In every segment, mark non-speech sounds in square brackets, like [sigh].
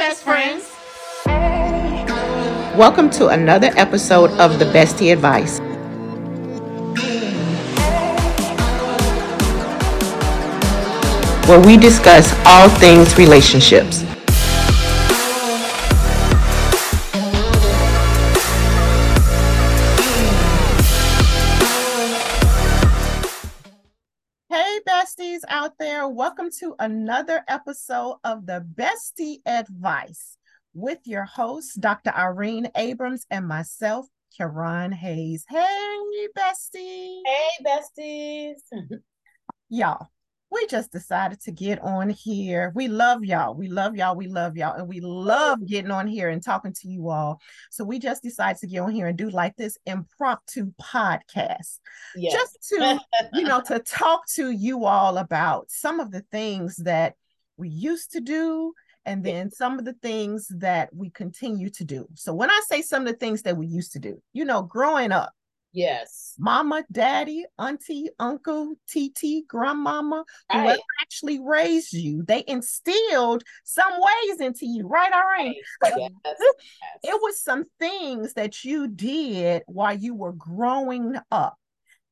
best friends. Welcome to another episode of the Bestie Advice. Where we discuss all things relationships. Out there. Welcome to another episode of the Bestie Advice with your host, Dr. Irene Abrams, and myself, Karan Hayes. Hey, bestie. Hey, besties. [laughs] Y'all, we just decided to get on here. We love y'all. We love y'all. We love y'all. And we love getting on here and talking to you all. So we just decided to get on here and do like this impromptu podcast. Yes. Just to, you know, to [laughs] talk to you all about some of the things that we used to do and then some of the things that we continue to do. So when I say some of the things that we used to do, you know, growing up, yes. mama, daddy, auntie, uncle, TT, grandmama, whoever Right. actually raised you, they instilled some ways into you, right? All right. Yes. It was some things that you did while you were growing up.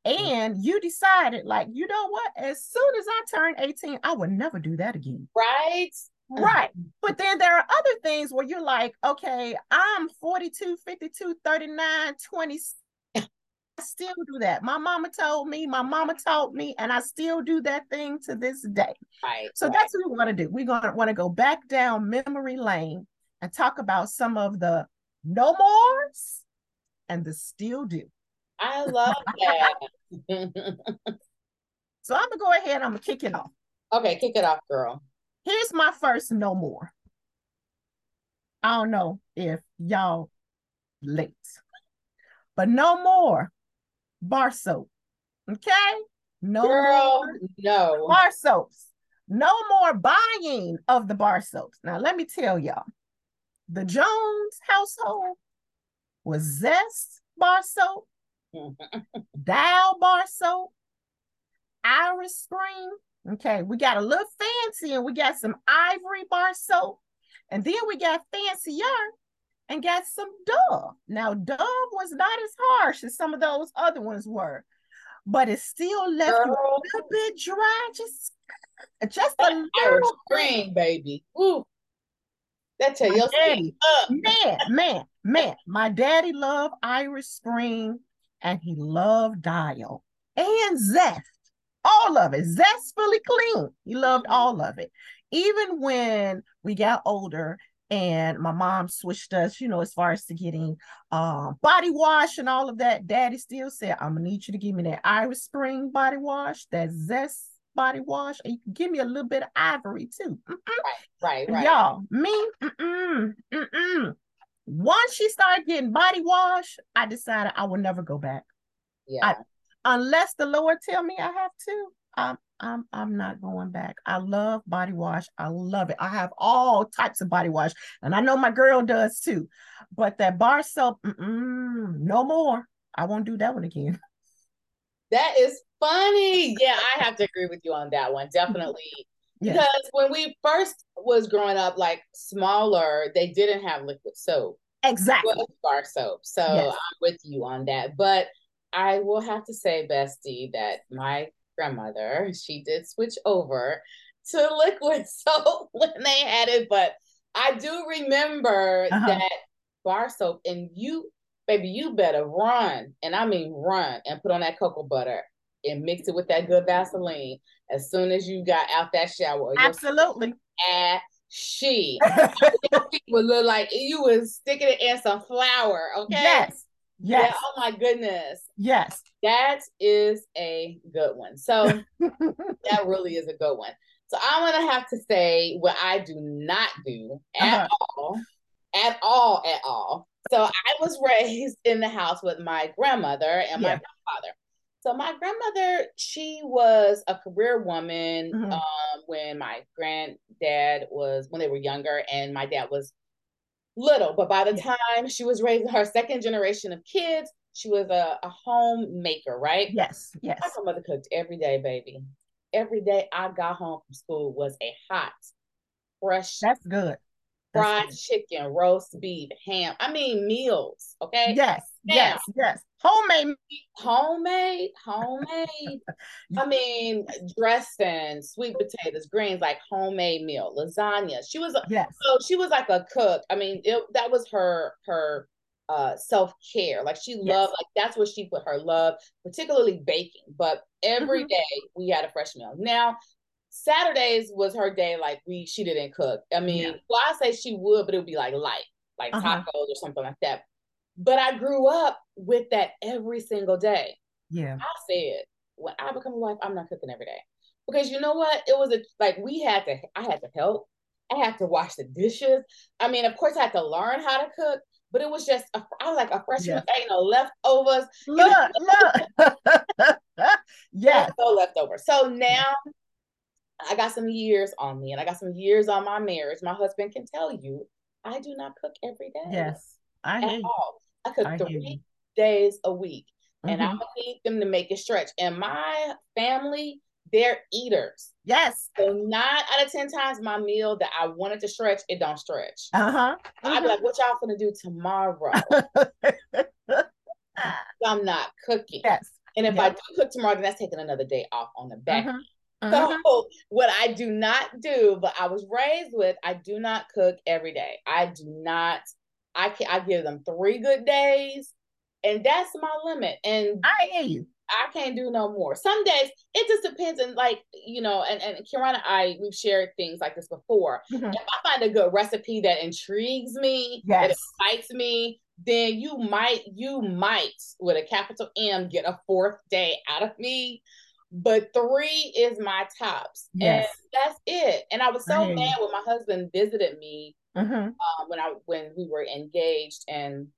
Mm. And you decided, like, you know what? As soon as I turn 18, I would never do that again. right. Right. But then there are other things where you're like, okay, I'm 42, 52, 39, 20. I still do that. My mama told me, my mama taught me, and I still do that thing to this day. Right. So right. that's what we want to do. We're going to want to go back down memory lane and talk about some of the no mores and the still do. I love that. [laughs] So I'm going to go ahead. I'm going to kick it off. okay, kick it off, girl. Here's my first no more. I don't know if y'all late, but no more bar soap. Okay? No Girl, more no. bar soaps. No more buying of the bar soaps. Now, let me tell y'all the Jones household was Zest bar soap, [laughs] Dial bar soap, Irish Spring. Okay, we got a little fancy and we got some Ivory bar soap. And then we got fancier and got some Dove. Now, Dove was not as harsh as some of those other ones were, but it still left you a little bit dry, just, just a Irish little Spring, baby. Woo. That tell your Daddy, up. man, man, man. My daddy loved Irish Spring and he loved Dial and Zest. All of it. Zestfully clean. He loved mm-hmm. all of it. Even when we got older and my mom switched us, you know, as far as to getting um body wash and all of that, daddy still said, I'm gonna need you to give me that Irish Spring body wash, that Zest body wash, and you can give me a little bit of ivory too. Mm-mm. Right, right. Y'all, me, mm-mm, mm-mm. Once she started getting body wash, I decided I will never go back Yeah. unless the Lord tell me I have to. I'm, I'm, I'm not going back. I love body wash. I love it. I have all types of body wash, and I know my girl does too. But that bar soap, no more. I won't do that one again. [laughs] That is funny. Yeah, I have to agree with you on that one. Definitely. Yeah. Because when we first was growing up, like smaller, they didn't have liquid soap. Exactly. bar soap. So Yes. I'm with you on that. But I will have to say, Bestie, that my grandmother, she did switch over to liquid [laughs] soap when they had it. But I do remember Uh-huh. that bar soap, and you, baby, you better run, and I mean run, and put on that cocoa butter and mix it with that good Vaseline as soon as you got out that shower. Absolutely. ashy. she [laughs] would look like you was sticking it in some flour. Okay. Yes. Yeah. Yes. Oh my goodness. Yes. That is a good one. So [laughs] that really is a good one. So I'm gonna have to say what I do not do at Uh-huh. all, at all, at all. So I was raised in the house with my grandmother and my Yeah. grandfather. So my grandmother, she was a career woman Mhm. um, when my granddad was when they were younger, and my dad was little. But by the Yeah. time she was raising her second generation of kids, she was a, a homemaker, right? Yes. Yes. My grandmother cooked every day, baby. Every day I got home from school was a hot, fresh That's good. That's fried chicken, roast beef, ham. I mean meals. Okay. Yes. Now, yes. Yes. Homemade. Homemade. Homemade. [laughs] I mean dressing, sweet potatoes, greens, like homemade meal, lasagna. She was. Yes. So she was like a cook. I mean, it, that was her her uh self-care like she yes. loved like that's where she put her love particularly baking but every mm-hmm. day we had a fresh meal now saturdays was her day like we she didn't cook i mean yeah. well i say she would but it would be like light like uh-huh. tacos or something like that but i grew up with that every single day yeah i said when i become a wife i'm not cooking every day because you know what it was a like we had to i had to help i had to wash the dishes i mean of course i had to learn how to cook but it was just a, I was like a freshman yeah. ain't no leftovers. Look, look. [laughs] yeah, no leftovers. So now I got some years on me, and I got some years on my marriage. My husband can tell you, I do not cook every day. Yes, I at all. I cook I three days a week, mm-hmm. and I'm gonna need them to make it stretch. And my family they're eaters. Yes. So nine out of ten times my meal that I wanted to stretch, it don't stretch. Uh-huh. I'd be mm-hmm. like, what y'all gonna do tomorrow? [laughs] I'm not cooking. Yes. And if yes. I do cook tomorrow, then that's taking another day off on the back. Uh-huh. Uh-huh. So what I do not do, but I was raised with, I do not cook every day. I do not. I can I give them three good days, and that's my limit. And I hear you. I can't do no more. Some days it just depends on like, you know, and, and Kieran and I, we've shared things like this before. Mm-hmm. If I find a good recipe that intrigues me, yes. that excites me, then you might, you might with a capital M get a fourth day out of me. But three is my tops. Yes. And that's it. And I was so mad when my husband visited me mm-hmm. um, when I when we were engaged and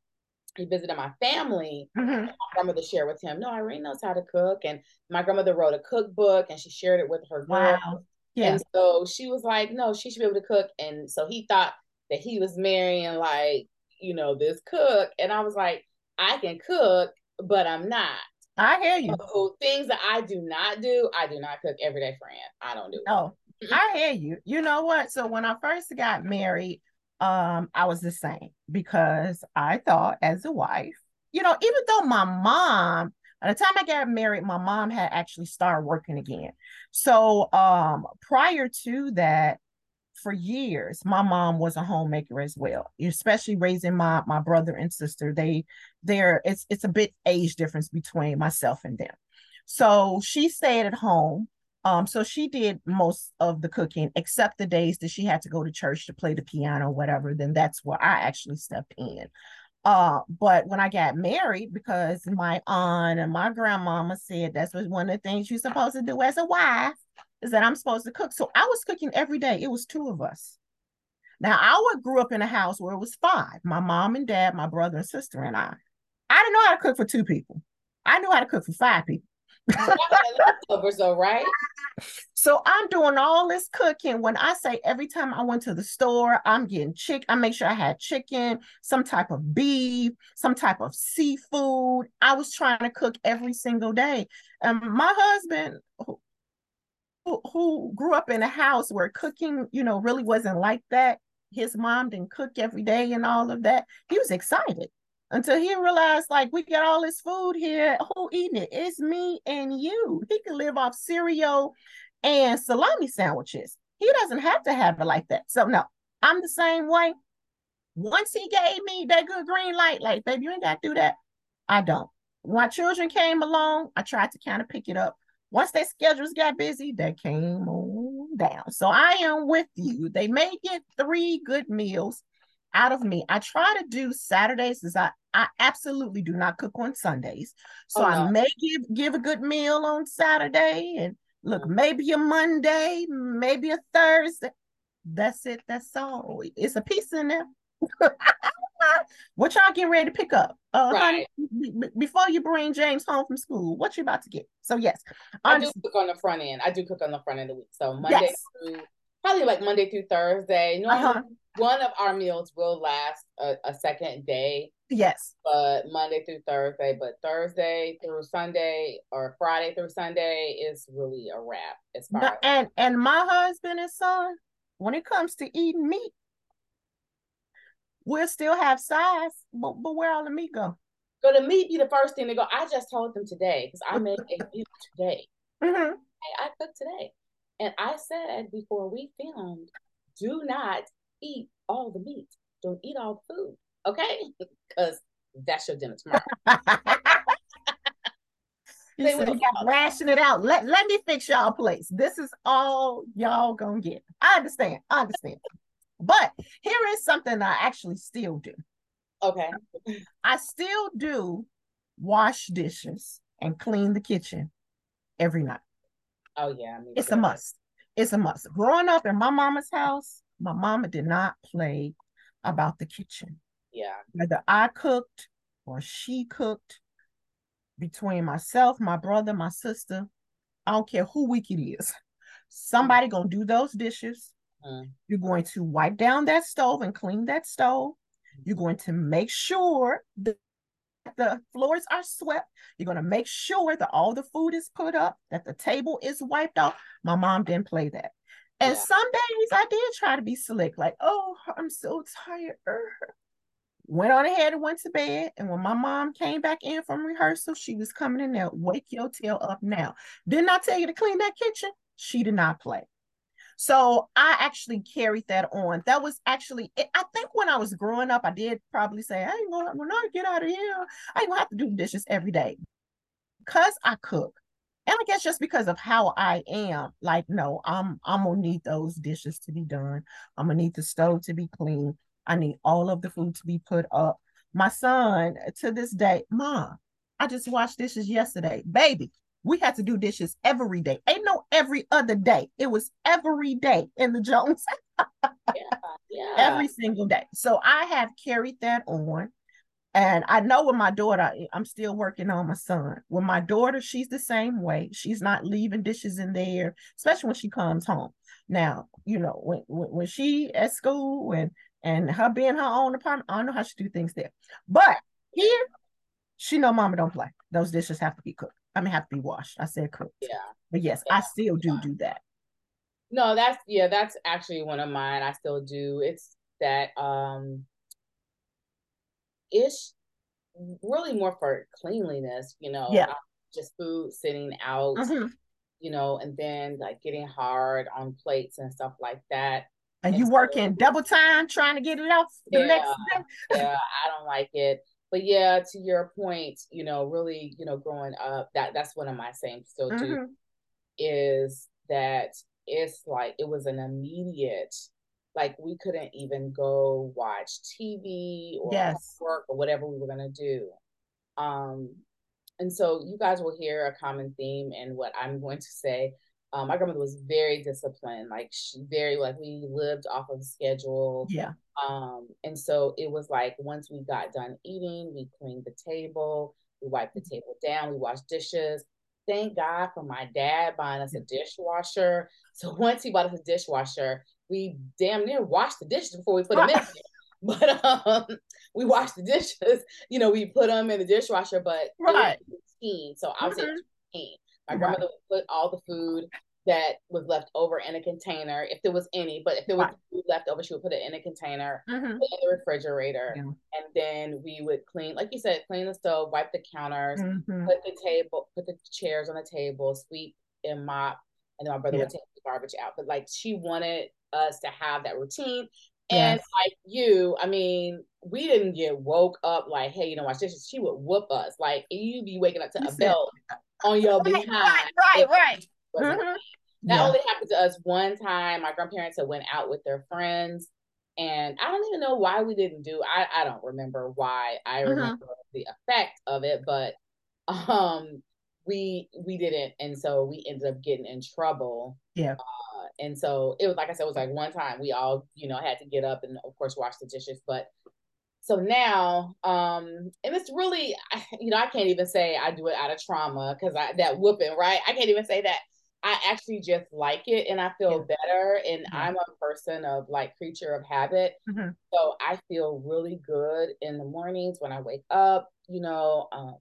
he visited my family, mm-hmm. my grandmother shared with him, no, Irene knows how to cook. And my grandmother wrote a cookbook and she shared it with her. Wow. Yeah. And so she was like, no, she should be able to cook. And so he thought that he was marrying like, you know, this cook. And I was like, I can cook, but I'm not. I hear you. So things that I do not do, I do not cook every day, friend. I don't do. No, I hear you. You know what? So when I first got married, um, I was the same because I thought as a wife, you know, even though my mom, by the time I got married, my mom had actually started working again. So um prior to that, for years, my mom was a homemaker as well, especially raising my my brother and sister. They they're it's it's a bit age difference between myself and them. So she stayed at home um, so she did most of the cooking, except the days that she had to go to church to play the piano, whatever. Then that's where I actually stepped in. Uh, but when I got married, because my aunt and my grandmama said that's was one of the things you're supposed to do as a wife, is that I'm supposed to cook. So I was cooking every day. It was two of us. Now I grew up in a house where it was five: my mom and dad, my brother and sister, and I. I didn't know how to cook for two people. I knew how to cook for five people though, right? So I'm doing all this cooking. When I say every time I went to the store, I'm getting chicken. I make sure I had chicken, some type of beef, some type of seafood. I was trying to cook every single day. And my husband, who, who grew up in a house where cooking, you know, really wasn't like that. His mom didn't cook every day and all of that. He was excited until he realized like we got all this food here. Who eating it? It's me and you. He can live off cereal and salami sandwiches. He doesn't have to have it like that. So no i'm the same way. Once he gave me that good green light like baby you ain't got to do that i don't. My children came along i tried to kind of pick it up. Once their schedules got busy they came on down. So i am with you. They may get three good meals out of me. I try to do Saturdays as I I absolutely do not cook on Sundays. So oh, no. I may give give a good meal on Saturday and look, mm-hmm. maybe a Monday, maybe a Thursday. That's it. That's all. It's a piece in there. [laughs] what y'all getting ready to pick up? Uh, right. honey, b- before you bring James home from school, what you about to get? So yes, I do cook on the front end. I do cook on the front end of the week. So Monday yes. through probably like Monday through Thursday. Uh-huh one of our meals will last a, a, second day. Yes. But Monday through Thursday, but Thursday through Sunday or Friday through Sunday is really a wrap. As far no, and and my husband and son, when it comes to eating meat, we'll still have sides, but, but where all the meat go? Go to meat be the first thing to go. I just told them today because I made a meal today. [laughs] Mm-hmm. Hey, I cooked today. And I said before we filmed, do not eat all the meat. Don't eat all the food. Okay? [laughs] Because that's your dinner tomorrow. [laughs] They said will. ration it out. Let, let me fix y'all place. This is all y'all gonna get. I understand. I understand. But here is something I actually still do. Okay. I still do wash dishes and clean the kitchen every night. Oh yeah. me It's too. a must. It's a must. Growing up in my mama's house, my mama did not play about the kitchen. Yeah. Whether I cooked or she cooked, between myself, my brother, my sister, I don't care who week it is. Somebody gonna do those dishes. Mm. You're going to wipe down that stove and clean that stove. You're going to make sure that the floors are swept. You're going to make sure that all the food is put up, that the table is wiped off. My mom didn't play that. And Yeah. some days I did try to be slick, like, oh, I'm so tired. er." Went on ahead and went to bed. And when my mom came back in from rehearsal, she was coming in there, wake your tail up now. Didn't I tell you to clean that kitchen? She did not play. So I actually carried that on. That was actually, it- I think when I was growing up, I did probably say, I ain't gonna, when I get out of here, I ain't gonna have to do dishes every day. Because I cook. And I guess just because of how I am, like, no, I'm I'm gonna need those dishes to be done. I'm gonna need the stove to be clean. I need all of the food to be put up. My son, uh, to this day, mom, I just washed dishes yesterday. Baby, we had to do dishes every day. Ain't no every other day. It was every day in the [laughs] Jones, Yeah. every single day. So I have carried that on. And I know with my daughter, I'm still working on my son. With my daughter, she's the same way. She's not leaving dishes in there, especially when she comes home. Now, you know, when when, she at school and and her being her own apartment, I don't know how she do things there. But here, she know mama don't play. Those dishes have to be cooked. I mean, have to be washed. I said cooked. Yeah. But yes, I still do do that. No, that's yeah, that's actually one of mine. I still do. It's that um it's really more for cleanliness, you know. Yeah. Just food sitting out, Mhm. you know, and then like getting hard on plates and stuff like that. And And you so- working double time trying to get it out the Yeah. next day. yeah, I don't like it. But yeah, to your point, you know, really, you know, growing up, that that's one of my same still do Mhm. is that it's like it was an immediate like we couldn't even go watch TV or Yes. work or whatever we were gonna do. Um and so you guys will hear a common theme in what I'm going to say. Um, my grandmother was very disciplined, like she very like we lived off of schedule. Yeah. Um, and so it was like once we got done eating, we cleaned the table, we wiped the table down, we washed dishes. Thank God for my dad buying us a dishwasher. So [laughs] once he bought us a dishwasher, we damn near washed the dishes before we put them in. there. [laughs] [laughs] But um, we washed the dishes. You know, we put them in the dishwasher, but Right. routine. So I was Mhm. routine. My Right. grandmother would put all the food that was left over in a container, if there was any. But if there was Right. food left over, she would put it in a container, Mhm. put it in the refrigerator, Yeah. and then we would clean, like you said, clean the stove, wipe the counters, Mhm. put the table, put the chairs on the table, sweep and mop, and then my brother Yeah. would take the garbage out. But like she wanted us to have that routine. And Yes. like you, I mean, we didn't get woke up like, hey, you know, watch this. She would whoop us. Like you'd be waking up to You a belt on your Right, behind. right, right, [laughs] Mhm. that Yeah. only happened to us one time. My grandparents had went out with their friends, and I don't even know why we didn't do. I I don't remember why. I Mhm. remember the effect of it, but um, we we didn't, and so we ended up getting in trouble. Yeah. Uh, and so it was like I said, it was like one time we all you know had to get up and of course wash the dishes, but. So now, um, and it's really, [laughs] you know, I can't even say I do it out of trauma because I that whooping, right? I can't even say that. I actually just like it and I feel better. And Yeah. I'm a person of like creature of habit. Mhm. So I feel really good in the mornings when I wake up. You know, um,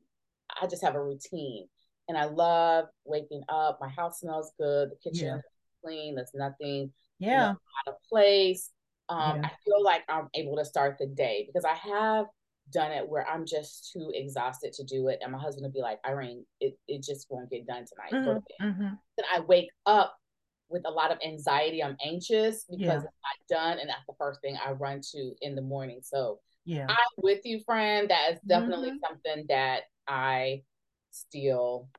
I just have a routine and I love waking up. My house smells good. The kitchen Yeah. Clean. There's nothing Yeah. out of place. um, Yeah. I feel like I'm able to start the day because I have done it where I'm just too exhausted to do it. And my husband would be like, Irene, it, it just won't get done tonight. To Mhm, bed." mhm. Then I wake up with a lot of anxiety. I'm anxious because Yeah. it's not done. And that's the first thing I run to in the morning. So Yeah. I'm with you, friend. That is definitely Mhm. something that I still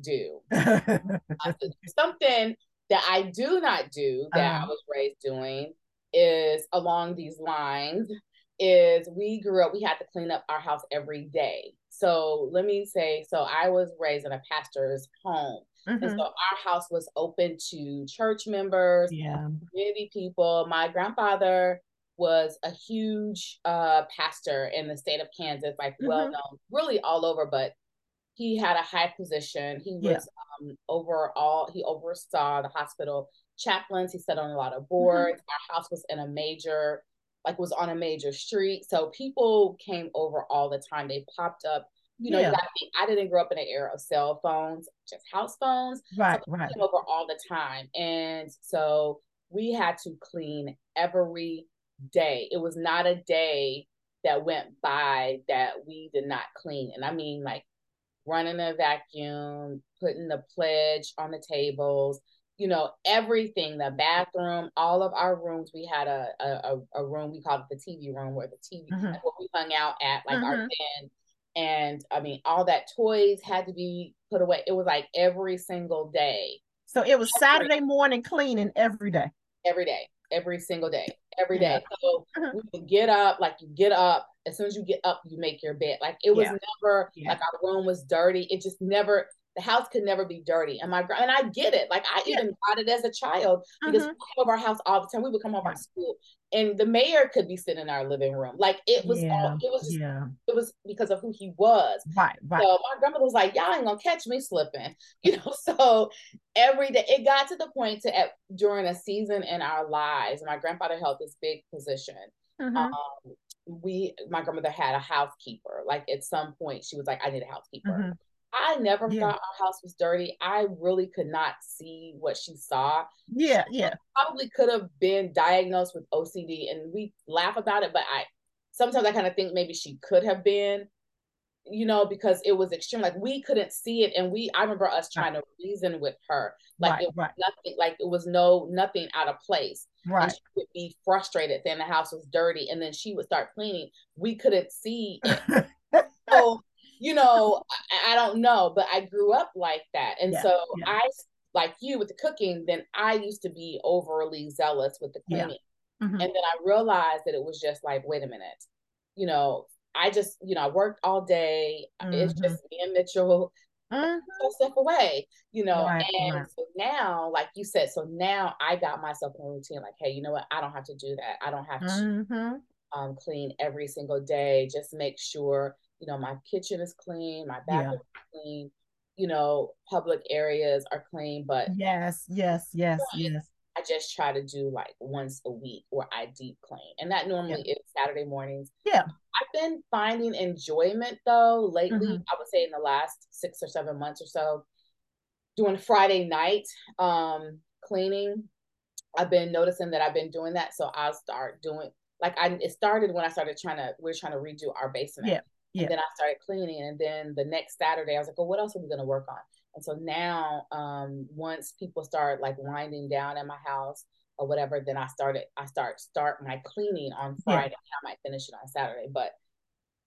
do. [laughs] something that I do not do that Uh-huh. I was raised doing is along these lines is we grew up we had to clean up our house every day. So let me say so I was raised in a pastor's home. And Mhm. so our house was open to church members, Yeah. community people. My grandfather was a huge uh pastor in the state of Kansas, like well Mhm. known, really all over, but he had a high position. He Yeah. was um, overall, he oversaw the hospital chaplains. He sat on a lot of Mm-hmm. boards. Our house was in a major, like was on a major street. So people came over all the time. They popped up. You know, Yeah. you I didn't grow up in an era of cell phones, just house phones. Right, So right. came over all the time. And so we had to clean every day. It was not a day that went by that we did not clean. And I mean like running a vacuum, putting the pledge on the tables, you know, everything, the bathroom, all of our rooms. We had a a, a room, we called it the TV room where the TV Mhm. that's what we hung out at, like our Mhm. den. And I mean, all that toys had to be put away. It was like every single day So it was Saturday morning cleaning every day. every day, every single day, Every day. Yeah. So Mhm. we would get up, like you get up. As soon as you get up, you make your bed. Like it was Yeah. never Yeah. like our room was dirty. It just never. The house could never be dirty. And my and I get it. Like I Yeah. even got it as a child because Mhm. we our house all the time. We would come home from school, and the mayor could be sitting in our living room. Like it was Yeah. all. It was just. Yeah. It was because of who he was. Right, right. So my grandmother was like, "Y'all ain't gonna catch me slipping," [laughs] you know. So every day, it got to the point to at, during a season in our lives. My grandfather held this big position. Mhm. Um, we, my grandmother had a housekeeper. Like at some point, she was like, "I need a housekeeper." Mhm. I never Yeah. thought our house was dirty. I really could not see what she saw. Yeah, yeah. Probably could have been diagnosed with OCD, and we laugh about it. But I sometimes I kind of think maybe she could have been you know, because it was extreme. Like we couldn't see it, and we I remember us trying to reason with her, like Right, it was right. nothing, like it was no nothing out of place. And Right. she would be frustrated Then the house was dirty, and then she would start cleaning. We couldn't see it. [laughs] so, you know, I, I don't know, but I grew up like that, and Yeah, so yeah. I like you with the cooking. Then I used to be overly zealous with the Yeah. cleaning. Mhm. And then I realized that it was just like, wait a minute, you know, I just, you know, I worked all day. It's Mhm. just me and Mitchell [laughs] Mhm. stuff away, you know. Right, and right. so now, like you said, so now I got myself in a routine, like, hey, you know what? I don't have to do that. I don't have to Mhm. um clean every single day. Just make sure, you know, my kitchen is clean, my Yeah. bathroom is clean, you know, public areas are clean, but Yes, yes, yes, yes. I just try to do like once a week where I deep clean. And that normally is Saturday mornings. Yeah. I've been finding enjoyment though lately, Mhm. I would say in the last six or seven months or so, doing Friday night um cleaning. I've been noticing that I've been doing that. So I'll start doing like I it started when I started trying to we are trying to redo our basement. Yeah, yeah. And then I started cleaning and then the next Saturday I was like, oh, what else are we gonna work on? And so now um once people start like winding down at my house or whatever, then I started I start start my cleaning on Yeah. Friday. I might finish it on Saturday. But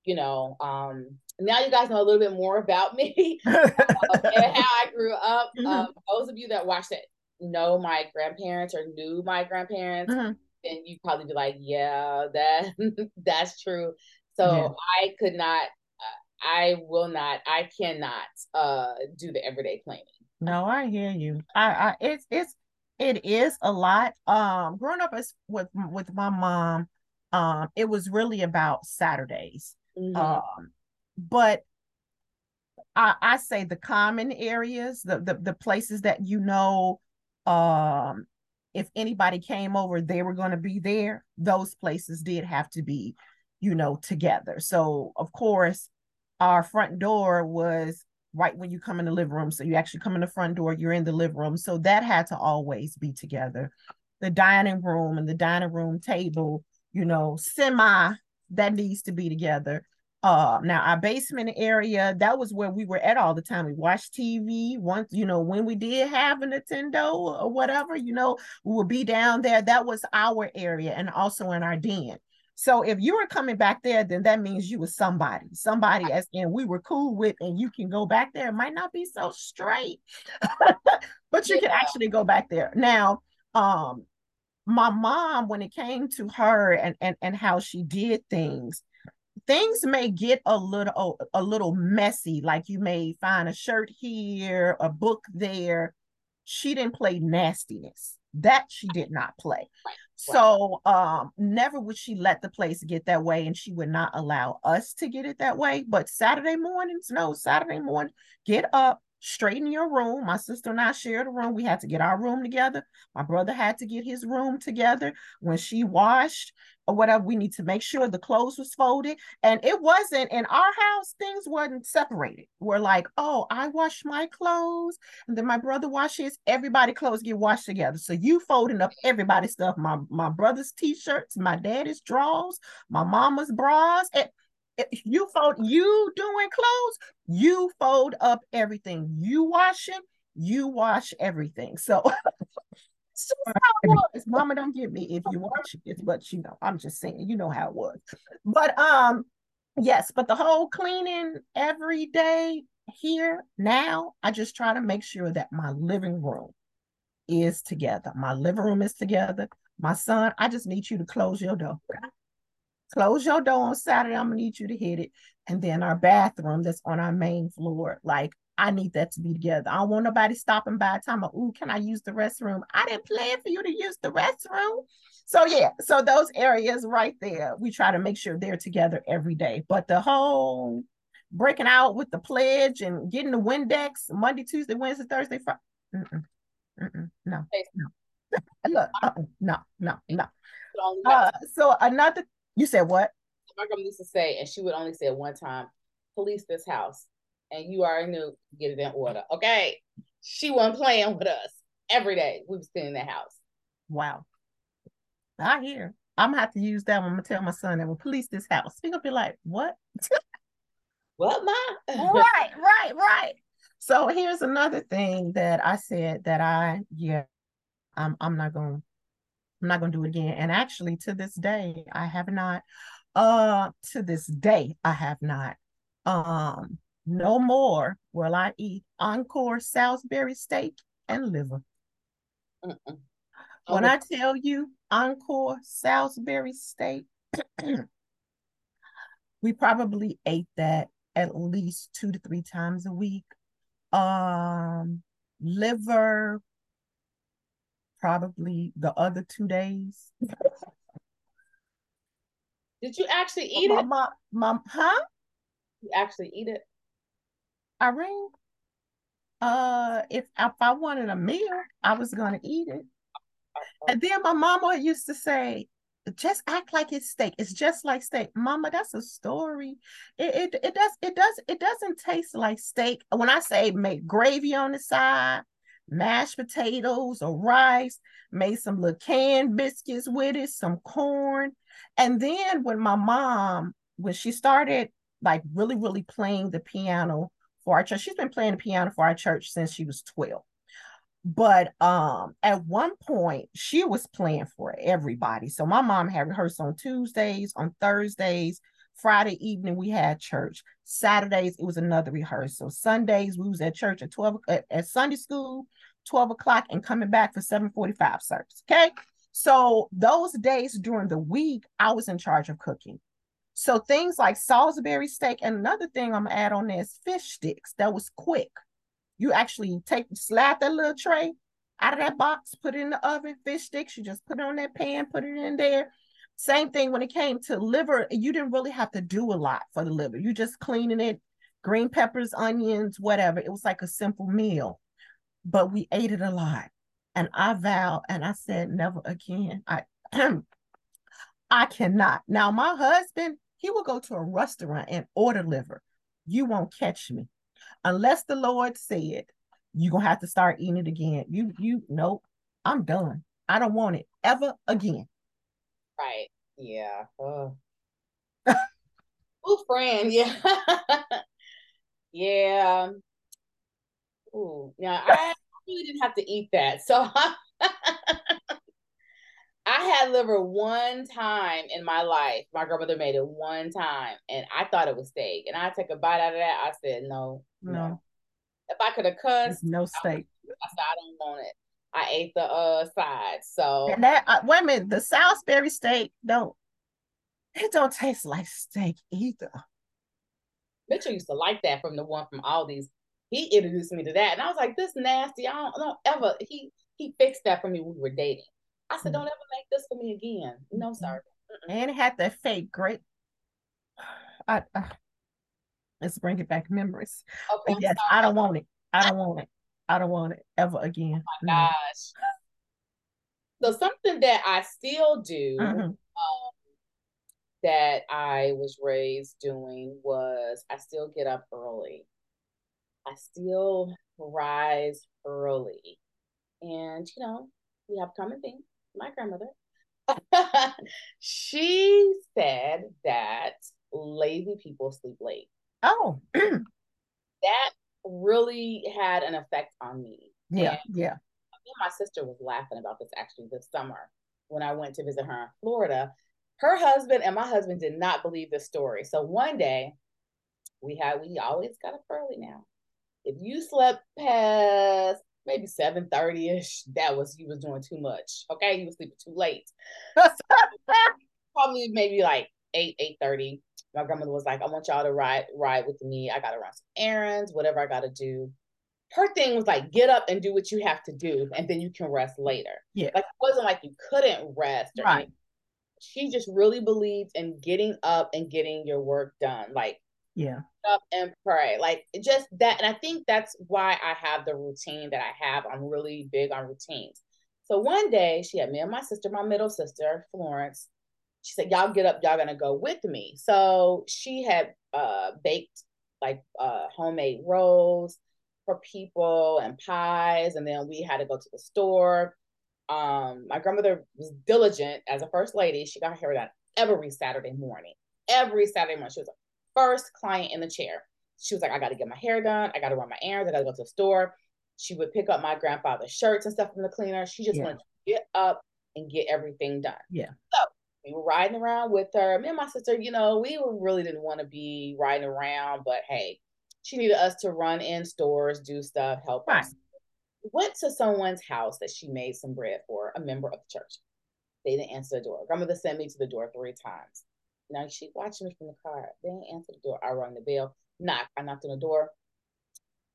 you know, um now you guys know a little bit more about me [laughs] and how I grew up. Mhm. Um, those of you that watched it know my grandparents or knew my grandparents, Mhm. then you probably be like, yeah, that [laughs] that's true. So Yeah. I could not, uh, I will not, I cannot uh do the everyday cleaning. No, I hear you. I, I, it's, it's, it is a lot. Um, growing up as with with my mom, um, it was really about Saturdays. Mhm. Um, but I, I say the common areas, the, the the places that you know, um, if anybody came over, they were going to be there. Those places did have to be, you know, together. So of course, our front door was right when you come in the living room. So you actually come in the front door, you're in the living room. So that had to always be together. the dining room and the dining room table, you know, semi that needs to be together. Uh, now our basement area, that was where we were at all the time. We watched TV once, you know, when we did have a Nintendo or whatever, you know, we would be down there. That was our area and also in our den. So if you were coming back there, then that means you were somebody, somebody as and we were cool with, and you can go back there. It might not be so straight, [laughs] but you yeah. can actually go back there. Now, um, my mom, when it came to her and and and how she did things, things may get a little a little messy. Like you may find a shirt here, a book there. She didn't play nastiness. That she did not play. So um never would she let the place get that way and she would not allow us to get it that way. But Saturday mornings, no, Saturday morning, get up, straighten your room. My sister and I shared a room. We had to get our room together. My brother had to get his room together. When she washed, or whatever. We need to make sure the clothes was folded. And it wasn't in our house, things wasn't separated. We're like, oh, I wash my clothes, and then my brother washes. Everybody clothes get washed together. So you folding up everybody's stuff. My my brother's t-shirts, my daddy's drawers, my mama's bras. And, you fold you doing clothes you fold up everything you washing you wash everything so [laughs] It's just how it was. Mama, don't get me if you watch it, but you know, I'm just saying, you know how it was. But um, yes, but the whole cleaning every day here now, I just try to make sure that my living room is together. My living room is together. My son, I just need you to close your door. Close your door on Saturday. I'm gonna need you to hit it. And then our bathroom that's on our main floor, like I need that to be together. I don't want nobody stopping by time of, ooh, can I use the restroom? I didn't plan for you to use the restroom. So yeah, so those areas right there, we try to make sure they're together every day. But the whole breaking out with the pledge and getting the Windex Monday, Tuesday, Wednesday, Thursday, Friday. Mm-mm, mm-mm, no, no. [laughs] Look, uh-uh, no, no, no. Uh, so another, you said what? My grandma used to say, and she would only say it one time, police this house and you already knew get it in order. Okay. She wasn't playing with us every day. We was sitting in the house. Wow. I hear. I'm gonna have to use that one. I'm gonna tell my son that will police this house. He's gonna be like, what? [laughs] what, ma? right, right, right. So here's another thing that I said that I, yeah, I'm I'm not gonna I'm not gonna do it again. And actually to this day, I have not uh to this day, I have not um no more will I eat Encore Salisbury steak and liver. Mm-mm. When I tell you Encore Salisbury steak, [clears throat] we probably ate that at least two to three times a week. Um, liver, probably the other two days. Did you actually eat my, it? My, my, huh? You actually eat it? Irene, uh, if if I wanted a meal, I was gonna eat it. And then my mama used to say, just act like it's steak. It's just like steak. Mama, that's a story. It, it it does it does it doesn't taste like steak. When I say make gravy on the side, mashed potatoes or rice, made some little canned biscuits with it, some corn. And then when my mom, when she started like really, really playing the piano for our church. She's been playing the piano for our church since she was 12. But um, at one point, she was playing for everybody. So my mom had rehearsal on Tuesdays, on Thursdays, Friday evening we had church. Saturdays it was another rehearsal. Sundays we was at church at 12 at, at Sunday school, 12 o'clock, and coming back for 745 service. Okay. So those days during the week, I was in charge of cooking. So things like Salisbury steak, and another thing I'm gonna add on there is fish sticks. That was quick. You actually take slap that little tray out of that box, put it in the oven. Fish sticks, you just put it on that pan, put it in there. Same thing when it came to liver. You didn't really have to do a lot for the liver. You just cleaning it, green peppers, onions, whatever. It was like a simple meal, but we ate it a lot. And I vowed, and I said, never again. I [clears throat] I cannot. Now my husband, he will go to a restaurant and order liver. You won't catch me. Unless the Lord said, you're gonna have to start eating it again. You, you, nope, I'm done. I don't want it. ever again. Right. Yeah. Oh. [laughs] Ooh, friend. Yeah. [laughs] yeah. Ooh. Yeah. I really didn't have to eat that. So [laughs] I had liver one time in my life. My grandmother made it one time, and I thought it was steak. And I took a bite out of that. I said, no, no. no. If I could have cussed, no steak. I said, I don't want it. I ate the uh side. So and that uh, wait a minute, the Salisbury steak don't it don't taste like steak either. Mitchell used to like that from the one from Aldi's. He introduced me to that, and I was like, "This nasty. I don't, I don't ever." He he fixed that for me when we were dating. I said. "Don't ever make this for me again." No, sir. And it had that fake great. [sighs] I, uh, let's bring it back memories. Okay, yes, I don't want it. I don't want it. I don't want it ever again. Oh my gosh. So something that I still do mm-hmm. um, that I was raised doing was I still get up early. I still rise early. And you know, we have common thing. My grandmother. [laughs] she said that lazy people sleep late. Oh. [clears throat] that really had an effect on me. Yeah, and yeah. My sister was laughing about this actually this summer when I went to visit her in Florida. Her husband and my husband did not believe this story. So one day we had we always got up early now. If you slept past maybe 7 30 ish, that was you was doing too much. Okay, you was sleeping too late. [laughs] so, probably maybe like 8 8 30 my grandmother was like, I want y'all to ride ride with me. I gotta run some errands, whatever I gotta do. Her thing was like, get up and do what you have to do, and then you can rest later. Yeah. Like it wasn't like you couldn't rest. right. Anything. She just really believed in getting up and getting your work done. Like, yeah. Up and pray. Like just that. And I think that's why I have the routine that I have. I'm really big on routines. So one day she had me and my sister, my middle sister, Florence, she said, Y'all get up, y'all gonna go with me. So she had uh, baked like uh, homemade rolls for people and pies. And then we had to go to the store. Um, my grandmother was diligent as a first lady. She got her hair done every Saturday morning. Every Saturday morning. She was first client in the chair. She was like, I got to get my hair done. I got to run my errands. I got to go to the store. She would pick up my grandfather's shirts and stuff from the cleaner. She just yeah. wanted to get up and get everything done. Yeah. So we were riding around with her. Me and my sister, you know, we really didn't want to be riding around, but hey, she needed us to run in stores, do stuff, help right. us. Went to someone's house that she made some bread for, a member of the church. They didn't answer the door. Grandmother sent me to the door three times. Now she watching me from the car. They didn't answer the door. I rang the bell. Knock. I knocked on the door.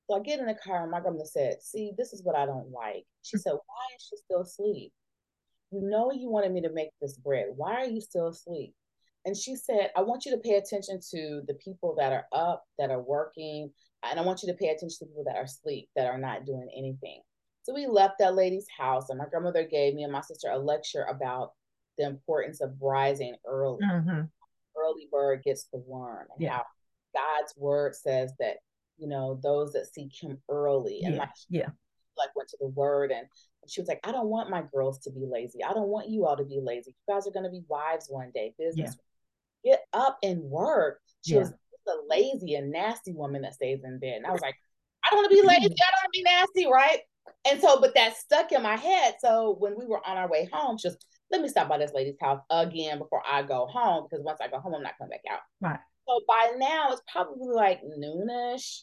So I get in the car and my grandmother said, See, this is what I don't like. She said, Why is she still asleep? You know, you wanted me to make this bread. Why are you still asleep? And she said, I want you to pay attention to the people that are up, that are working, and I want you to pay attention to people that are asleep, that are not doing anything. So we left that lady's house, and my grandmother gave me and my sister a lecture about the importance of rising early. Mm-hmm. Early bird gets the worm, and yeah. how God's word says that you know those that seek Him early, and yeah. like yeah, like went to the Word and she was like, I don't want my girls to be lazy. I don't want you all to be lazy. You guys are going to be wives one day, business. Yeah. Get up and work. She was a lazy and nasty woman that stays in bed. And I was like, I don't want to be lazy. I don't want to be nasty, right? And so, but that stuck in my head. So when we were on our way home, she was, let me stop by this lady's house again before I go home because once I go home, I'm not coming back out. Right. So by now, it's probably like noonish.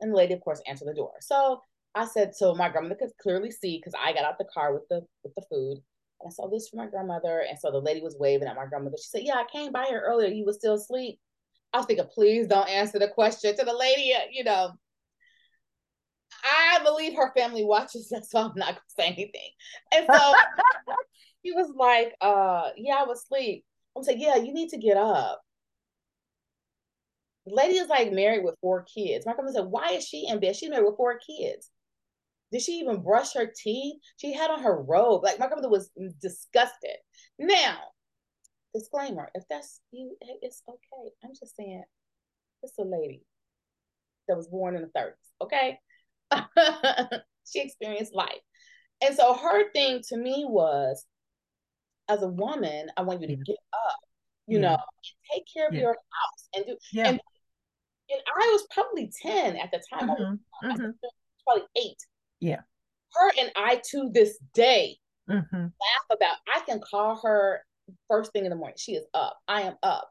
And the lady, of course, answered the door. So I said, so my grandmother could clearly see because I got out the car with the with the food. And I saw this for my grandmother. And so the lady was waving at my grandmother. She said, Yeah, I came by here earlier. You were still asleep. I was thinking, please don't answer the question to the lady, uh, you know. I believe her family watches that, [laughs] so I'm not gonna say anything. And so [laughs] he was like, uh, yeah, I was asleep. I'm saying, yeah, you need to get up. The lady is like married with four kids. My grandma said, why is she in bed? She's married with four kids. Did she even brush her teeth? She had on her robe. Like my grandmother was disgusted. Now, disclaimer: if that's you, it's okay. I'm just saying, it's a lady that was born in the 30s. Okay, [laughs] she experienced life, and so her thing to me was, as a woman, I want you to Yeah. get up, you Yeah. know, take care of Yeah. your house and do. Yeah. And, and I was probably ten at the time. I was Mhm, mhm, probably eight. Yeah. Her and I to this day mhm. laugh about. I can call her first thing in the morning. She is up. I am up.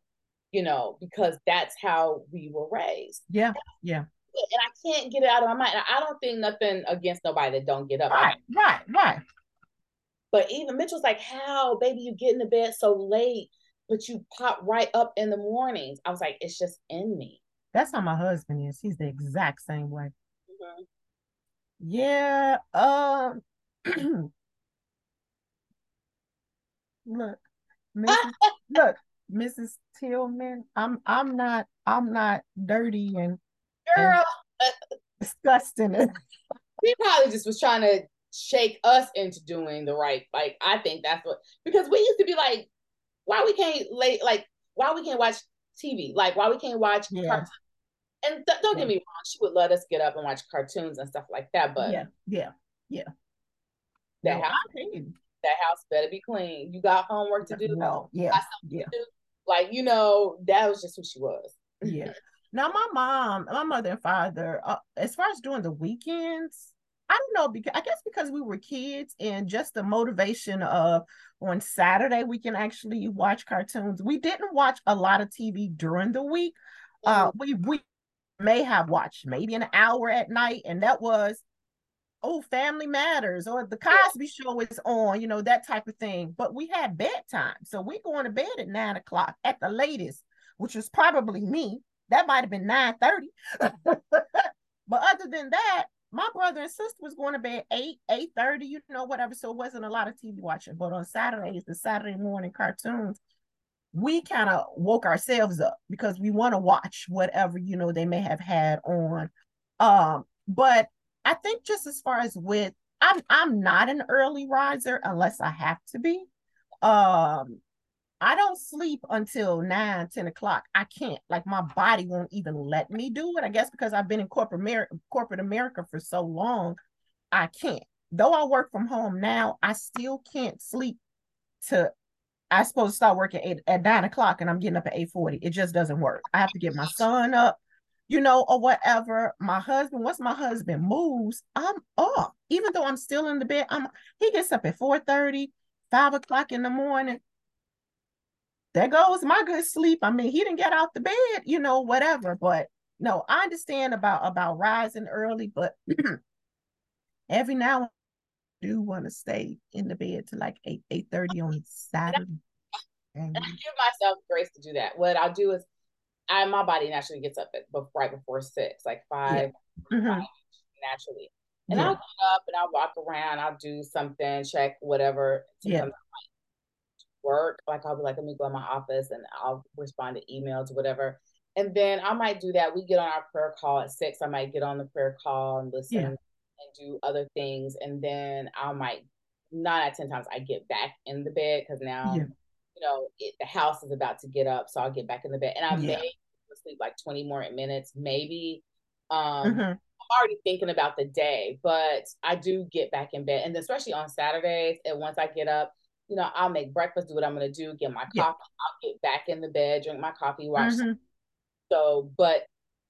You know, because that's how we were raised. Yeah, yeah. And I can't get it out of my mind. I don't think nothing against nobody that don't get up. Right, right, right. But even Mitchell's like, how, baby, you get into bed so late, but you pop right up in the mornings. I was like, it's just in me. That's how my husband is. He's the exact same way. Mhm. Yeah. Um. [clears throat] look, Mrs. [laughs] look, Mrs. Tillman. I'm. I'm not. I'm not dirty and Girl, disgusting. [laughs] he probably just was trying to shake us into doing the right. Like, I think that's what, because we used to be like, why we can't late, like, why we can't watch TV? Like, why we can't watch Yeah. cartoons? And th- don't get me wrong, she would let us get up and watch cartoons and stuff like that. But yeah, yeah, yeah. that house, I hear you. that house better be clean. You got homework to do. No, yeah, yeah. Like, you know, that was just who she was. yeah. Now my mom, my mother and father, uh, as far as doing the weekends, I don't know because I guess because we were kids and just the motivation of on Saturday we can actually watch cartoons. We didn't watch a lot of TV during the week. Uh, we we may have watched maybe an hour at night, and that was oh Family Matters or the Cosby Show is on, you know that type of thing. But we had bedtime, so we going to bed at nine o'clock at the latest, which was probably me. That might have been nine thirty. [laughs] but other than that, my brother and sister was going to bed eight, eight thirty, you know, whatever. So it wasn't a lot of TV watching. But on Saturdays, the Saturday morning cartoons, we kind of woke ourselves up because we want to watch whatever you know they may have had on. Um, but I think just as far as with, I'm I'm not an early riser unless I have to be. Um, I don't sleep until nine, 10 o'clock. I can't. Like my body won't even let me do it. I guess because I've been in corporate America, corporate America for so long, I can't. Though I work from home now, I still can't sleep to I supposed to start working at, at nine o'clock and I'm getting up at 8:40. It just doesn't work. I have to get my son up, you know, or whatever. My husband, once my husband moves, I'm up. Even though I'm still in the bed, I'm he gets up at 4:30, 5 o'clock in the morning there goes my good sleep. I mean, he didn't get out the bed, you know, whatever. But no, I understand about about rising early, but [clears throat] every now and then I do want to stay in the bed to like 8 8 30 on Saturday. And I give myself grace to do that. What I'll do is I my body naturally gets up at right before six, like five, Mhm. five naturally. And Yeah. I'll get up and I'll walk around, I'll do something, check whatever. Yeah. Sometimes I might Work like I'll be like, let me go in my office and I'll respond to emails, whatever. And then I might do that. We get on our prayer call at six. I might get on the prayer call and listen Yeah. and do other things. And then I might nine out of ten times I get back in the bed because now Yeah. you know, it, the house is about to get up, so I'll get back in the bed, and I Yeah. may sleep like twenty more minutes, maybe. Um, Mhm. I'm already thinking about the day, but I do get back in bed, and especially on Saturdays. And once I get up, you know, I'll make breakfast, do what I'm gonna do, get my Yeah. coffee, I'll get back in the bed, drink my coffee, watch. Mhm. So, but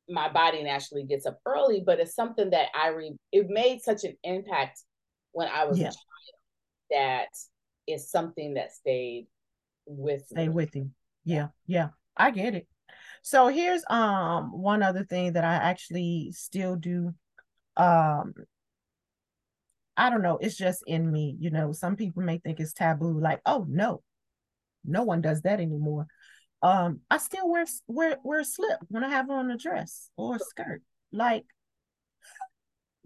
my body naturally gets up early, but it's something that I re. It made such an impact when I was Yeah. a child that is something that stayed with Stay me. with you. Yeah, yeah. I get it. So here's um one other thing that I actually still do. Um I don't know, it's just in me. You know, some people may think it's taboo, like, oh no, no one does that anymore. Um, I still wear wear wear a slip when I have on a dress or a skirt. Like,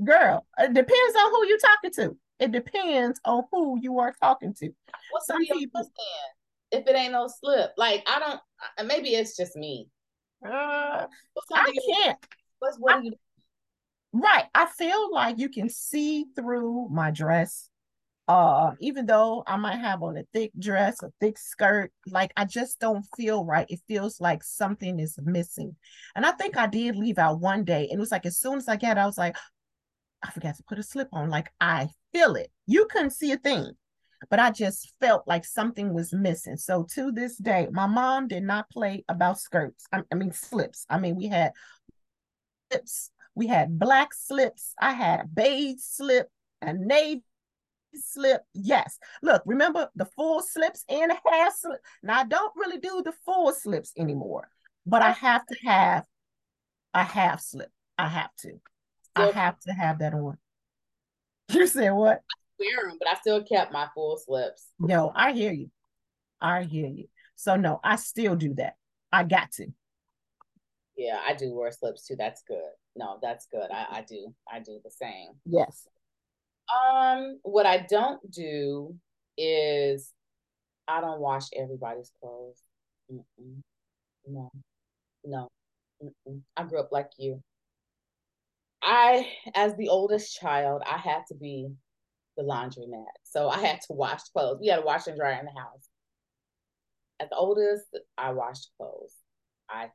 girl, it depends on who you're talking to. It depends on who you are talking to. What's Some people- with? If it ain't no slip, like I don't. Maybe it's just me. Uh, I can't. What's what do you? Right. I feel like you can see through my dress. Uh, even though I might have on a thick dress, a thick skirt, like I just don't feel right. It feels like something is missing. And I think I did leave out one day, and it was like as soon as I got, I was like, I forgot to put a slip on. Like I feel it. You couldn't see a thing. but I just felt like something was missing. So to this day, my mom did not play about skirts. I, I mean slips. I mean we had slips, we had black slips. I had a beige slip, a navy slip. Yes. Look, remember the full slips and a half slip. Now I don't really do the full slips anymore, but I have to have a half slip. I have to. I have to have that on. You said what? wear them, but I still kept my full slips. No, I hear you. I hear you. So no, I still do that. I got to. Yeah, I do wear slips too. That's good. No, that's good. I, I do. I do the same. Yes. Um, what I don't do is I don't wash everybody's clothes. Mm-mm. No, no. Mm-mm. I grew up like you. I, as the oldest child, I had to be the laundromat. So I had to wash clothes. We had a wash and dryer in the house. As the oldest, I washed clothes. I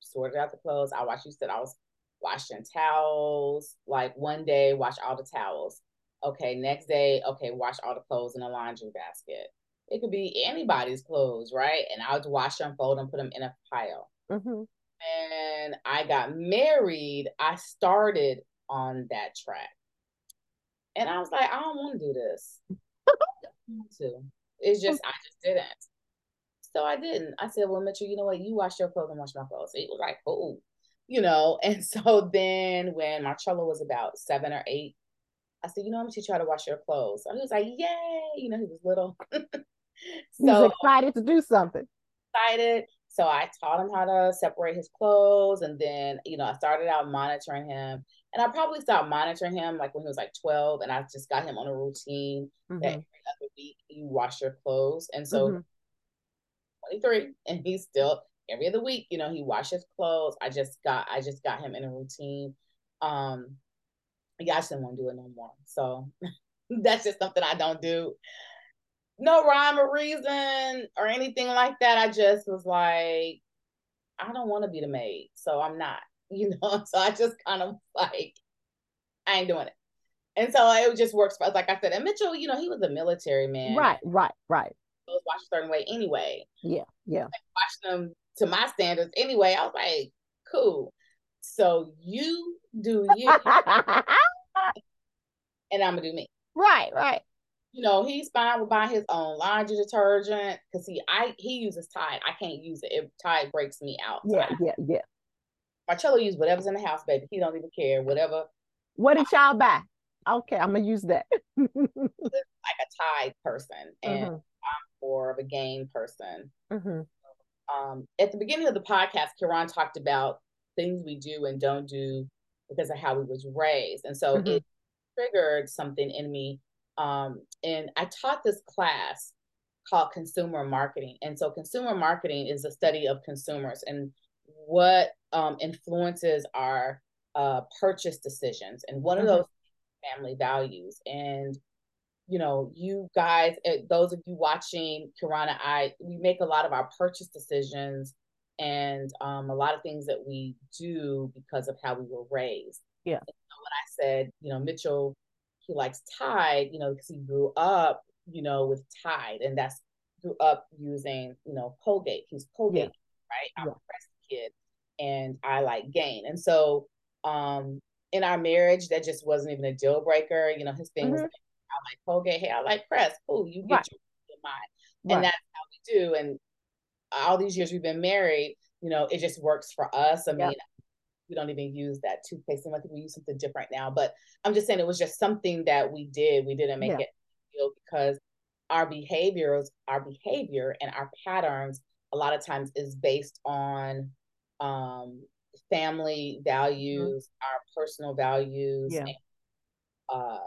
sorted out the clothes. I watched, you said I was washing towels. Like one day, wash all the towels. Okay, next day, okay, wash all the clothes in a laundry basket. It could be anybody's clothes, right? And I would wash them, fold them, put them in a pile. Mm-hmm. And I got married. I started on that track. And I was like, I don't want to do this. [laughs] to. It's just I just didn't. So I didn't. I said, Well, Mitchell, you know what? You wash your clothes and wash my clothes. So he was like, Oh, you know. [laughs] And so then when Marcello was about seven or eight, I said, you know, I'm gonna try to wash your clothes. So he was like, Yay, you know, he was little. so [laughs] he was excited to do something. Excited. So I taught him how to separate his clothes. And then, you know, I started out monitoring him. And I probably stopped monitoring him like when he was like 12, and I just got him on a routine mm-hmm. that every other week you wash your clothes. And so mm-hmm. 23, and he's still every other week, you know, he washes clothes. I just got I just got him in a routine. Um yeah, I didn't want to do it no more. So [laughs] that's just something I don't do. No rhyme or reason or anything like that. I just was like, I don't want to be the maid. So I'm not. [laughs] you know. So I just kind of like, I ain't doing it. And so it just works for us. Like I said, and Mitchell, you know, he was a military man. Right, right, right. Was watched a certain way anyway. Yeah, yeah. Like, watching them to my standards anyway. I was like, cool. So you do you, [laughs] and I'm gonna do me. Right, right. You know, he's fine with buying his own laundry detergent because he I he uses Tide. I can't use it. It Tide breaks me out. Yeah, yeah, yeah. Marcello use whatever's in the house, baby. He don't even care. Whatever. What did y'all buy? Okay, I'm gonna use that. [laughs] like a Tide person, and mm-hmm. More of a Gain person. Mm-hmm. Um, at the beginning of the podcast, Kiran talked about things we do and don't do because of how we was raised, and so mm-hmm. it triggered something in me. Um, and I taught this class called consumer marketing, and so consumer marketing is the study of consumers and what um, influences our uh, purchase decisions. And one mm-hmm. of those family values. And, you know, you guys, eh, those of you watching Kirana, I, we make a lot of our purchase decisions and um, a lot of things that we do because of how we were raised. Yeah. So when I said, you know, Mitchell, he likes Tide, you know, because he grew up, you know, with Tide, and that's grew up using, you know, Colgate. He's Colgate, yeah. right? I'm yeah. a kid and I like Gain. And so um in our marriage, that just wasn't even a deal breaker. You know, his thing mm-hmm. was I like Colgate, hey, I like Crest. Cool, you get right. your mind. Right. And that's how we do. And all these years we've been married, you know, it just works for us. I mean, we don't even use that toothpaste. And I think we use something different now. But I'm just saying it was just something that we did. We didn't make yeah. it because our behaviors, our behavior and our patterns a lot of times is based on um, family mm-hmm. values, mm-hmm. our personal values, yeah. and, uh,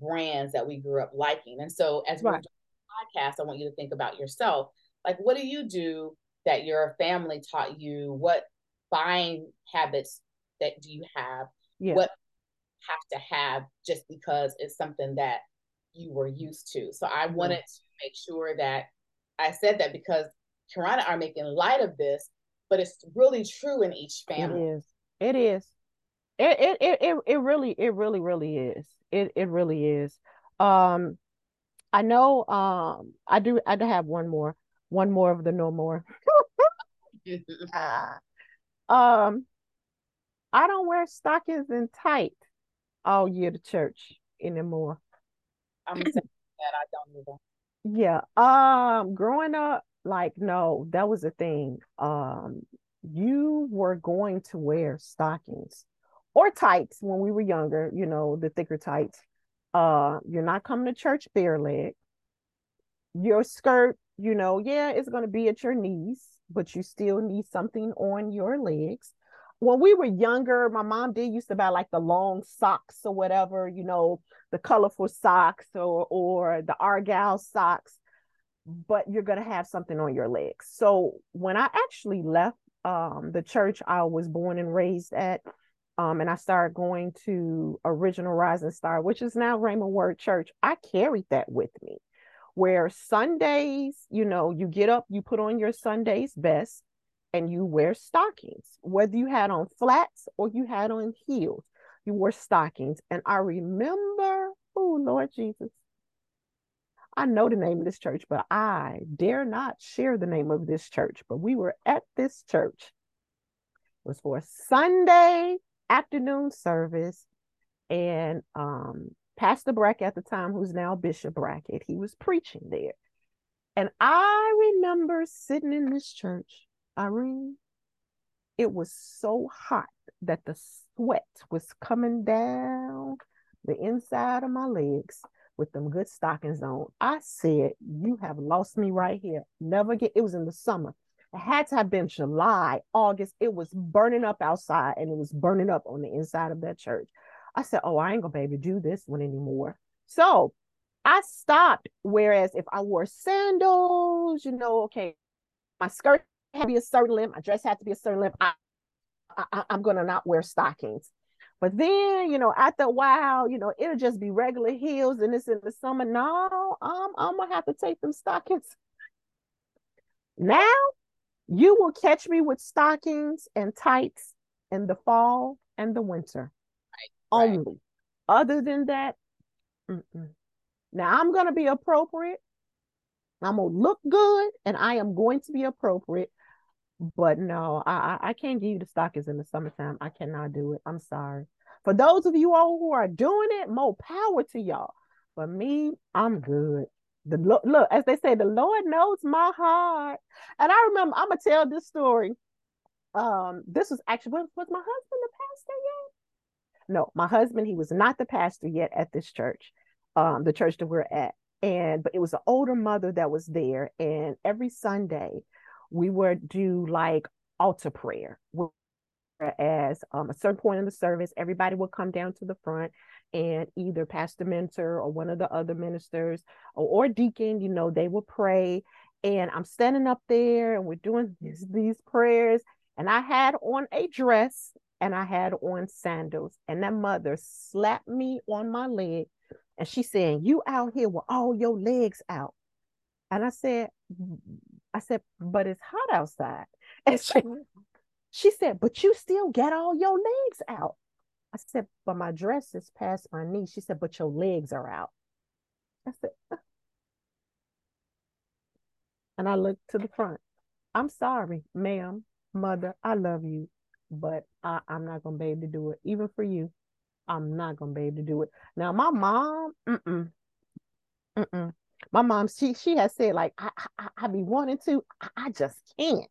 brands that we grew up liking. And so, as right. the podcast, I want you to think about yourself. Like, what do you do that your family taught you? What buying habits that do you have? Yeah. What have to have just because it's something that you were used to. So I mm-hmm. wanted to make sure that I said that because Karana are making light of this, but it's really true in each family. It is. It is. It it it it, really it really really is. It it really is. Um I know um I do I do have one more. One more of the no more. uh, [laughs] um I don't wear stockings and tight all year to church anymore. I'm [laughs] saying that I don't either. Yeah. Um, growing up, like no, that was a thing. Um, you were going to wear stockings or tights when we were younger, you know, the thicker tights. Uh, you're not coming to church bare leg. Your skirt, you know, yeah, it's gonna be at your knees, but you still need something on your legs when we were younger, my mom did used to buy like the long socks or whatever, you know, the colorful socks or or the argyle socks, but you're gonna have something on your legs. So when I actually left um, the church I was born and raised at, um, and I started going to Original Rising Star, which is now Rhema Word Church, I carried that with me. Where Sundays, you know, you get up, you put on your Sunday's best, and you wear stockings, whether you had on flats or you had on heels, you wore stockings. And I remember, oh, Lord Jesus, I know the name of this church, but I dare not share the name of this church. But we were at this church. It was for Sunday afternoon service. And um, Pastor Brackett at the time, who's now Bishop Brackett, he was preaching there. And I remember sitting in this church Irene, it was so hot that the sweat was coming down the inside of my legs with them good stockings on. I said, You have lost me right here. Never get it was in the summer. Had to have been July, August. It was burning up outside and it was burning up on the inside of that church. I said, Oh, I ain't gonna be able to do this one anymore. So I stopped. Whereas if I wore sandals, you know, okay, my skirt had to be a certain length. My dress had to be a certain length. I, I, I'm to not wear stockings. But then, you know, after a while, you know, it'll just be regular heels and it's in the summer. No, um, I'm to have to take them stockings. Now, you will catch me with stockings and tights in the fall and the winter right, only. Right. Other than that, mm-mm. now I'm going to be appropriate. I'm going to look good and I am going to be appropriate. But no, I I can't give you the stockings in the summertime. I cannot do it. I'm sorry. For those of you all who are doing it, more power to y'all. For me, I'm good. The look, as they say, the Lord knows my heart. And I remember, I'm gonna tell this story. Um, this was actually was, was my husband the pastor yet? No, my husband, he was not the pastor yet at this church, um, the church that we're at. And but it was an older mother that was there, and every Sunday we would do like altar prayer. As um, a certain point in the service, everybody would come down to the front and either Pastor Mentor or one of the other ministers or, or deacon, you know, they would pray. And I'm standing up there and we're doing these, these prayers. And I had on a dress and I had on sandals. And that mother slapped me on my leg and she's saying, You out here with all your legs out. And I said, I said, but it's hot outside. [laughs] And she, she said, but you still get all your legs out. I said, but my dress is past my knee. She said, but your legs are out. I said, and I looked to the front. I'm sorry, ma'am, mother, I love you, but I, I'm not gonna be able to do it. Even for you, I'm not gonna be able to do it. Now, my mom, mm-mm, mm-mm my mom she she has said like I I, I be wanting to I, I just can't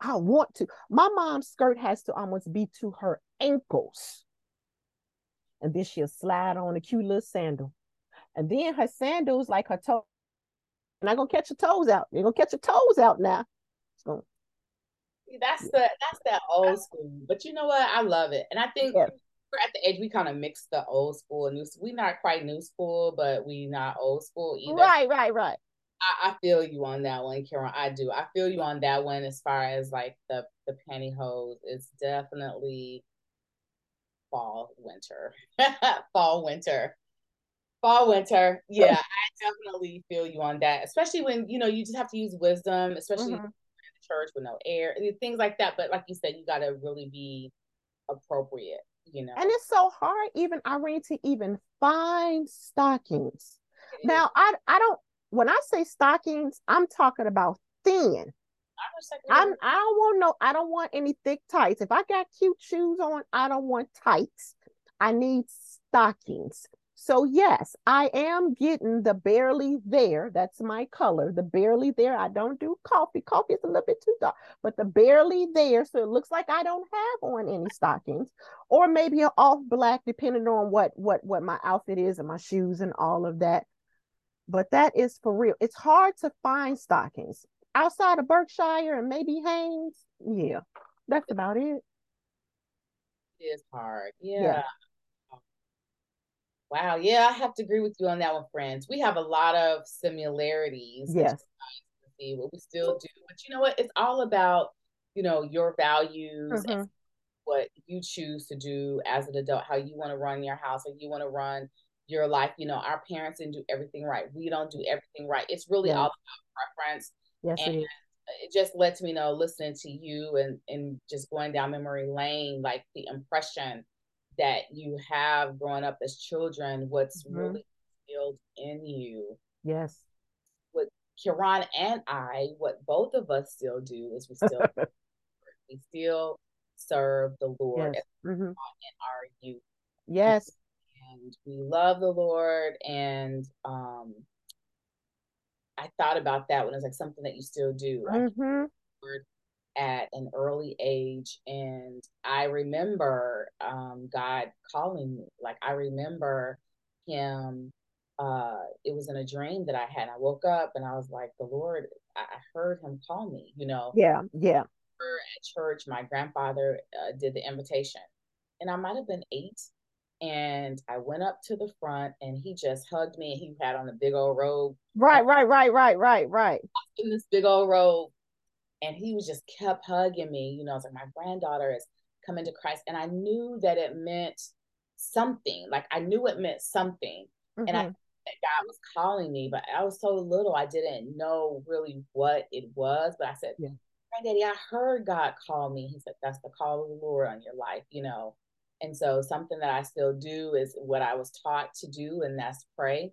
I want to my mom's skirt has to almost be to her ankles and then she'll slide on a cute little sandal and then her sandals like her toe not gonna catch your toes out you're gonna catch your toes out now gonna, that's yeah. the that's that old school but you know what I love it and I think yeah at the age we kind of mix the old school and new. We're not quite new school, but we not old school either. Right, right, right. I, I feel you on that one, Karen. I do. I feel you on that one as far as like the the pantyhose. It's definitely fall, winter, [laughs] fall, winter, fall, winter. Yeah, I definitely feel you on that. Especially when you know you just have to use wisdom, especially mm-hmm. in the church with no air, things like that. But like you said, you got to really be appropriate you know. And it's so hard, even Irene, to even find stockings. now I I don't when I say stockings, I'm talking about thin. I'm I don't want no I don't want any thick tights. If I got cute shoes on, I don't want tights. I need stockings. So yes, I am getting the barely there. That's my color. The barely there. I don't do coffee. Coffee is a little bit too dark, but the barely there. So it looks like I don't have on any stockings, or maybe an off black, depending on what what what my outfit is and my shoes and all of that. But that is for real. It's hard to find stockings outside of Berkshire and maybe Hanes. Yeah, that's about it. It is hard. Yeah. yeah. Wow. Yeah, I have to agree with you on that one, friends. We have a lot of similarities. Yes. See what we still do. But you know what? It's all about, you know, your values mm-hmm. and what you choose to do as an adult, how you want to run your house, or you want to run your life. You know, our parents didn't do everything right. We don't do everything right. It's really all about preference. Yes, and it, it just lets me know, listening to you and and just going down memory lane, like the impression that you have growing up as children, what's mm-hmm. really instilled in you. Yes. What Kiran and I, what both of us still do is we still [laughs] we still serve the Lord yes. mm-hmm. in our youth. Yes. And we love the Lord and um I thought about that when it's like something that you still do. Mm-hmm at an early age and i remember um, god calling me like i remember him uh, it was in a dream that i had i woke up and i was like the lord i heard him call me you know yeah yeah at church my grandfather uh, did the invitation and i might have been eight and I went up to the front and he just hugged me he had on a big old robe. Right, right, right, right, right, right. In this big old robe and he was just kept hugging me. You know, it's like my granddaughter is coming to Christ, and I knew that it meant something. Like I knew it meant something, mm-hmm. and I mm-hmm. that God was calling me, but I was so little, I didn't know really what it was. But I said, yeah. Granddaddy, I heard God call me. He said, That's the call of the Lord on your life, you know. And so something that I still do is what I was taught to do, and that's pray.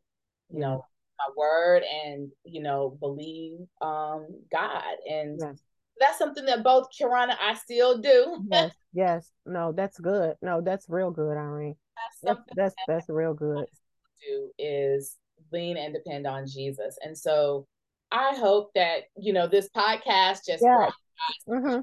You yeah. know, my word and you know believe um God and that's something that both Kirana I still do. [laughs] yes, yes. No, that's good. No, that's real good, Irene. That's that's, that's, that's real good. Do is lean and depend on Jesus. And so I hope that you know this podcast just yeah. mm-hmm.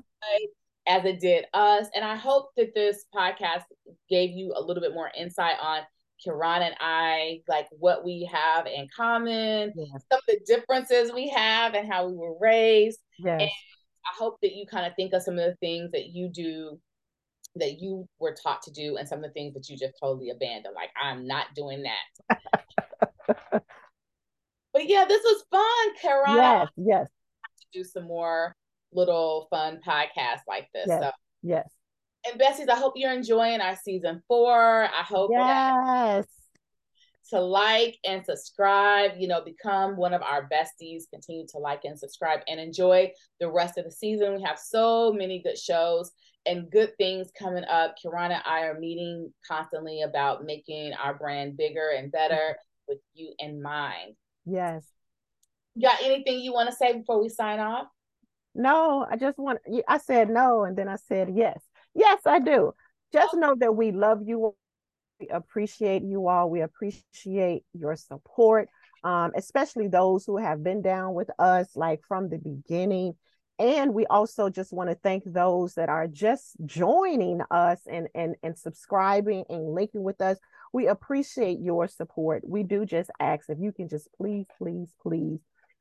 As it did us. And I hope that this podcast gave you a little bit more insight on Kiran and I, like what we have in common, yes. some of the differences we have and how we were raised. Yes. And I hope that you kind of think of some of the things that you do that you were taught to do and some of the things that you just totally abandoned. Like, I'm not doing that. [laughs] but yeah, this was fun, Kiran. Yes, yes. To do some more little fun podcast like this. Yes, so yes and Besties, I hope you're enjoying our season four. I hope yes. to like and subscribe, you know, become one of our besties, continue to like and subscribe and enjoy the rest of the season. We have so many good shows and good things coming up. Kirana and I are meeting constantly about making our brand bigger and better with you in mind. Yes. You got anything you want to say before we sign off? No, I just want I said no and then I said yes. Yes, I do. Just know that we love you. We appreciate you all. We appreciate your support, um, especially those who have been down with us like from the beginning. And we also just want to thank those that are just joining us and, and, and subscribing and linking with us. We appreciate your support. We do just ask if you can just please, please, please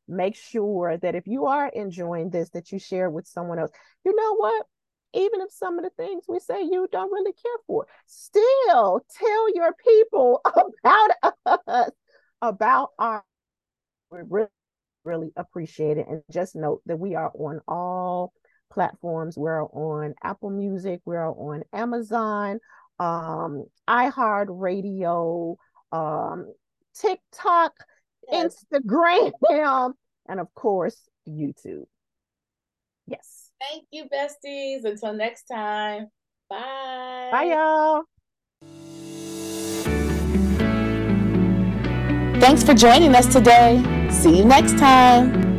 make sure that if you are enjoying this, that you share with someone else. You know what? even if some of the things we say you don't really care for, still tell your people [laughs] about us, about our. We really, really appreciate it. And just note that we are on all platforms. We're on Apple Music, we're on Amazon, um, iHeartRadio, um, TikTok, yes. Instagram, and of course, YouTube. Yes. Thank you, besties. Until next time. Bye. Bye, y'all. Thanks for joining us today. See you next time.